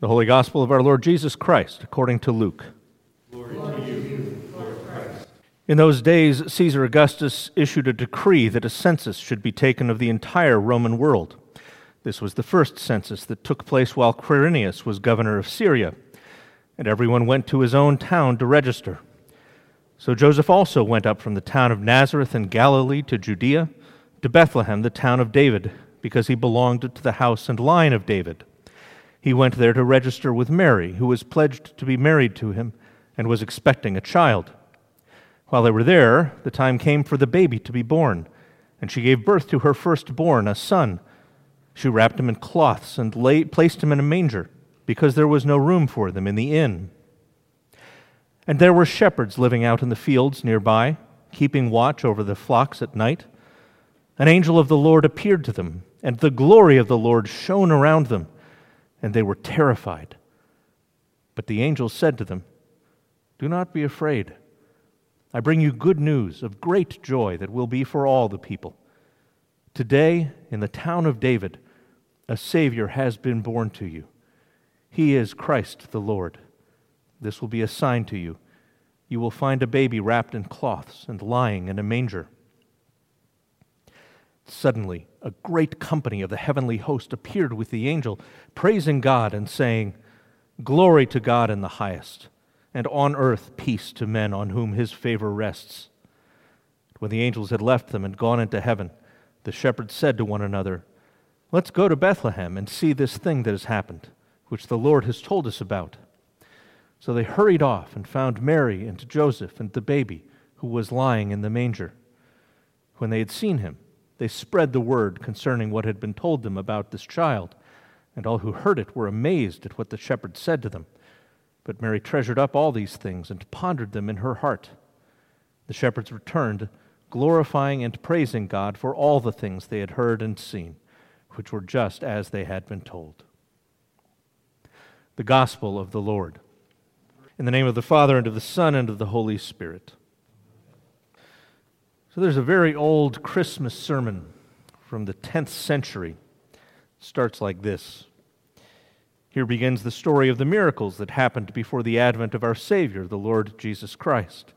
The Holy Gospel of our Lord Jesus Christ, according to Luke. In those days, Caesar Augustus issued a decree that a census should be taken of the entire Roman world. This was the first census that took place while Quirinius was governor of Syria, and everyone went to his own town to register. So Joseph also went up from the town of Nazareth in Galilee to Judea, to Bethlehem, the town of David, because he belonged to the house and line of David. He went there to register with Mary, who was pledged to be married to him and was expecting a child. While they were there, the time came for the baby to be born, and she gave birth to her firstborn, a son. She wrapped him in cloths and lay, placed him in a manger, because there was no room for them in the inn. And there were shepherds living out in the fields nearby, keeping watch over the flocks at night. An angel of the Lord appeared to them, and the glory of the Lord shone around them and they were terrified. But the angel said to them, Do not be afraid. I bring you good news of great joy that will be for all the people. Today, in the town of David, a Savior has been born to you. He is Christ the Lord. This will be a sign to you. You will find a baby wrapped in cloths and lying in a manger. Suddenly, a great company of the heavenly host appeared with the angel, praising God and saying, Glory to God in the highest, and on earth peace to men on whom his favor rests. When the angels had left them and gone into heaven, the shepherds said to one another, Let's go to Bethlehem and see this thing that has happened, which the Lord has told us about. So they hurried off and found Mary and Joseph and the baby, who was lying in the manger. When they had seen him, they spread the word concerning what had been told them about this child, and all who heard it were amazed at what the shepherds said to them. But Mary treasured up all these things and pondered them in her heart. The shepherds returned, glorifying and praising God for all the things they had heard and seen, which were just as they had been told. The Gospel of the Lord. In the name of the Father, and of the Son, and of the Holy Spirit. So there's a very old Christmas sermon from the 10th century. It starts like this. Here begins the story of the miracles that happened before the advent of our Savior, the Lord Jesus Christ.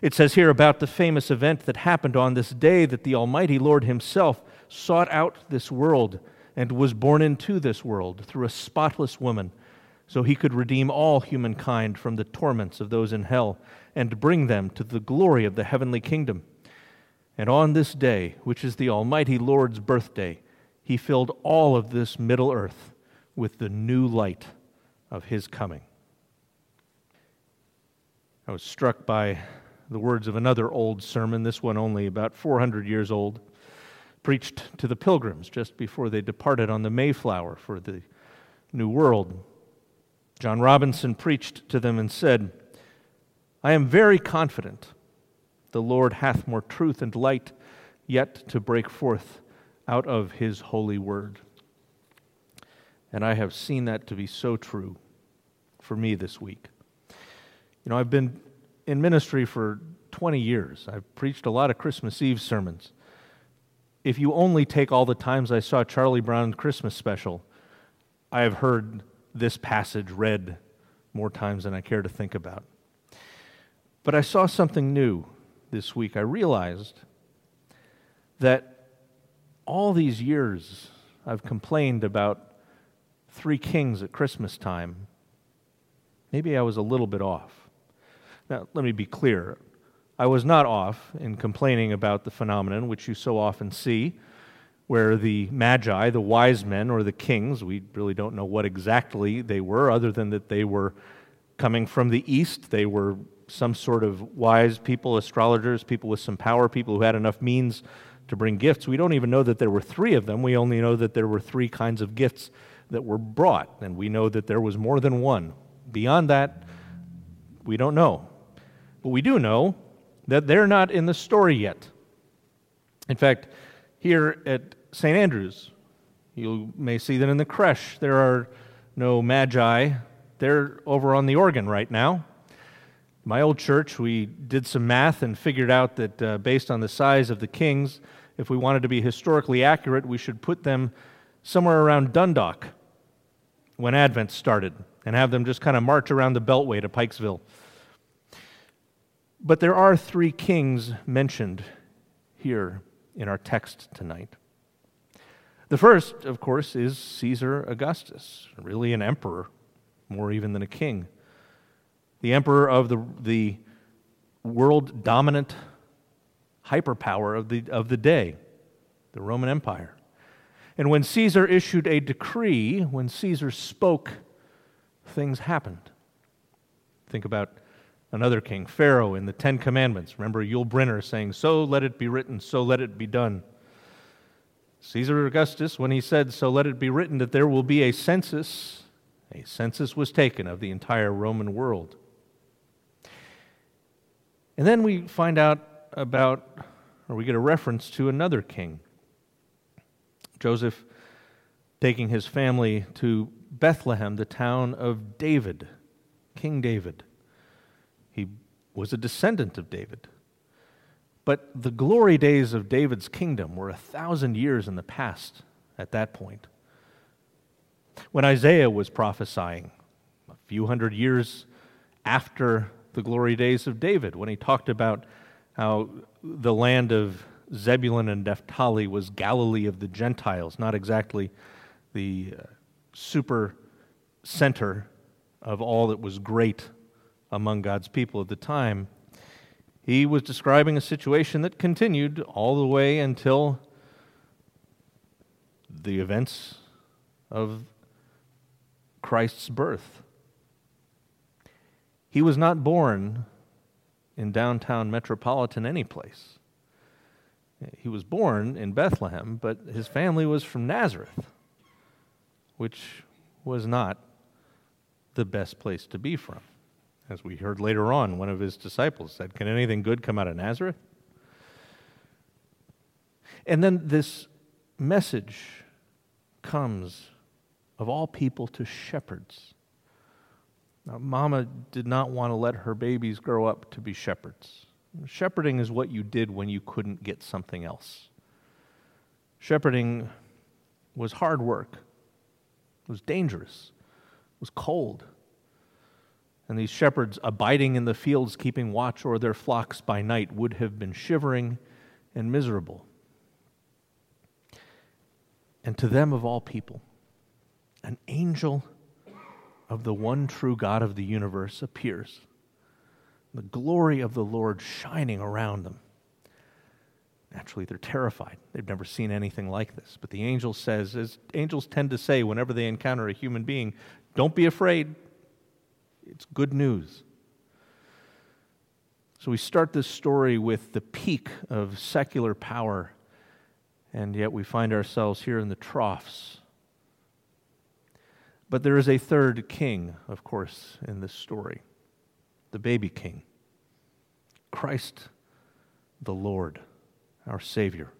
It says here about the famous event that happened on this day that the Almighty Lord Himself sought out this world and was born into this world through a spotless woman, so He could redeem all humankind from the torments of those in hell and bring them to the glory of the heavenly kingdom. And on this day, which is the Almighty Lord's birthday, he filled all of this Middle Earth with the new light of his coming. I was struck by the words of another old sermon, this one only about 400 years old, preached to the pilgrims just before they departed on the Mayflower for the New World. John Robinson preached to them and said, I am very confident the Lord hath more truth and light yet to break forth out of his holy word. And I have seen that to be so true for me this week. You know, I've been in ministry for 20 years. I've preached a lot of Christmas Eve sermons. If you only take all the times I saw Charlie Brown's Christmas special, I have heard this passage read more times than I care to think about. But I saw something new this week, I realized that all these years I've complained about three kings at Christmas time. Maybe I was a little bit off. Now, let me be clear. I was not off in complaining about the phenomenon which you so often see, where the magi, the wise men, or the kings, we really don't know what exactly they were, other than that they were coming from the east. They were some sort of wise people, astrologers, people with some power, people who had enough means to bring gifts. We don't even know that there were three of them. We only know that there were three kinds of gifts that were brought, and we know that there was more than one. Beyond that, we don't know. But we do know that they're not in the story yet. In fact, here at St. Andrews, you may see that in the creche there are no magi. They're over on the organ right now my old church, we did some math and figured out that uh, based on the size of the kings, if we wanted to be historically accurate, we should put them somewhere around Dundalk. when Advent started and have them just kind of march around the Beltway to Pikesville. But there are three kings mentioned here in our text tonight. The first, of course, is Caesar Augustus, really an emperor, more even than a king. The emperor of the, the world dominant hyperpower of the, of the day, the Roman Empire. And when Caesar issued a decree, when Caesar spoke, things happened. Think about another king, Pharaoh, in the Ten Commandments. Remember Yul Brynner saying, So let it be written, so let it be done. Caesar Augustus, when he said, So let it be written that there will be a census, a census was taken of the entire Roman world. And then we find out about, or we get a reference to another king. Joseph taking his family to Bethlehem, the town of David, King David. He was a descendant of David. But the glory days of David's kingdom were a thousand years in the past at that point. When Isaiah was prophesying, a few hundred years after the glory days of David, when he talked about how the land of Zebulun and Naphtali was Galilee of the Gentiles, not exactly the uh, super center of all that was great among God's people at the time. He was describing a situation that continued all the way until the events of Christ's birth. He was not born in downtown metropolitan any place. He was born in Bethlehem, but his family was from Nazareth, which was not the best place to be from. As we heard later on, one of his disciples said, Can anything good come out of Nazareth? And then this message comes, of all people, to shepherds. Now, Mama did not want to let her babies grow up to be shepherds. Shepherding is what you did when you couldn't get something else. Shepherding was hard work, it was dangerous, it was cold, and these shepherds abiding in the fields, keeping watch o'er their flocks by night, would have been shivering and miserable. And to them, of all people, an angel of the one true God of the universe appears, the glory of the Lord shining around them. Naturally, they're terrified. They've never seen anything like this. But the angel says, as angels tend to say whenever they encounter a human being, don't be afraid. It's good news. So we start this story with the peak of secular power, and yet we find ourselves here in the troughs. But there is a third king, of course, in this story. The baby king, Christ the Lord, our Savior.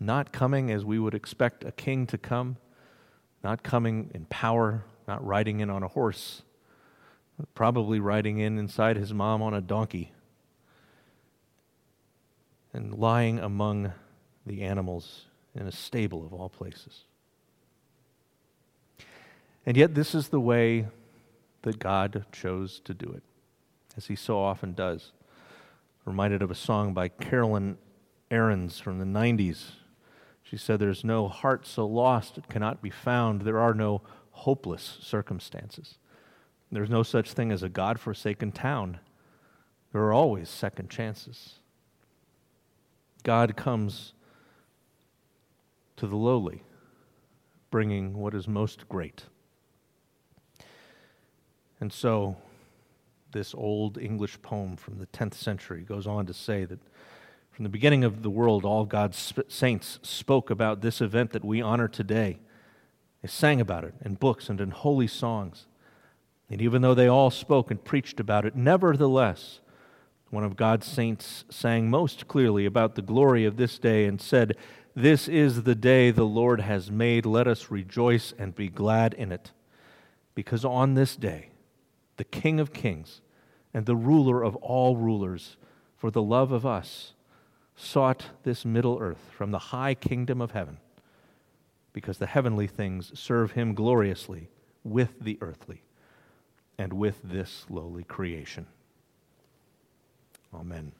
Not coming as we would expect a king to come, not coming in power, not riding in on a horse, probably riding in inside his mom on a donkey, and lying among the animals in a stable of all places. And yet, this is the way that God chose to do it, as he so often does. Reminded of a song by Carolyn Arends from the 90s. She said, There's no heart so lost it cannot be found. There are no hopeless circumstances. There's no such thing as a God forsaken town. There are always second chances. God comes to the lowly, bringing what is most great. And so, this old English poem from the 10th century goes on to say that from the beginning of the world, all God's saints spoke about this event that we honor today they sang about it in books and in holy songs. And even though they all spoke and preached about it, nevertheless, one of God's saints sang most clearly about the glory of this day and said, This is the day the Lord has made. Let us rejoice and be glad in it. Because on this day, the King of kings and the ruler of all rulers, for the love of us, sought this middle earth from the high kingdom of heaven because the heavenly things serve him gloriously with the earthly and with this lowly creation. Amen.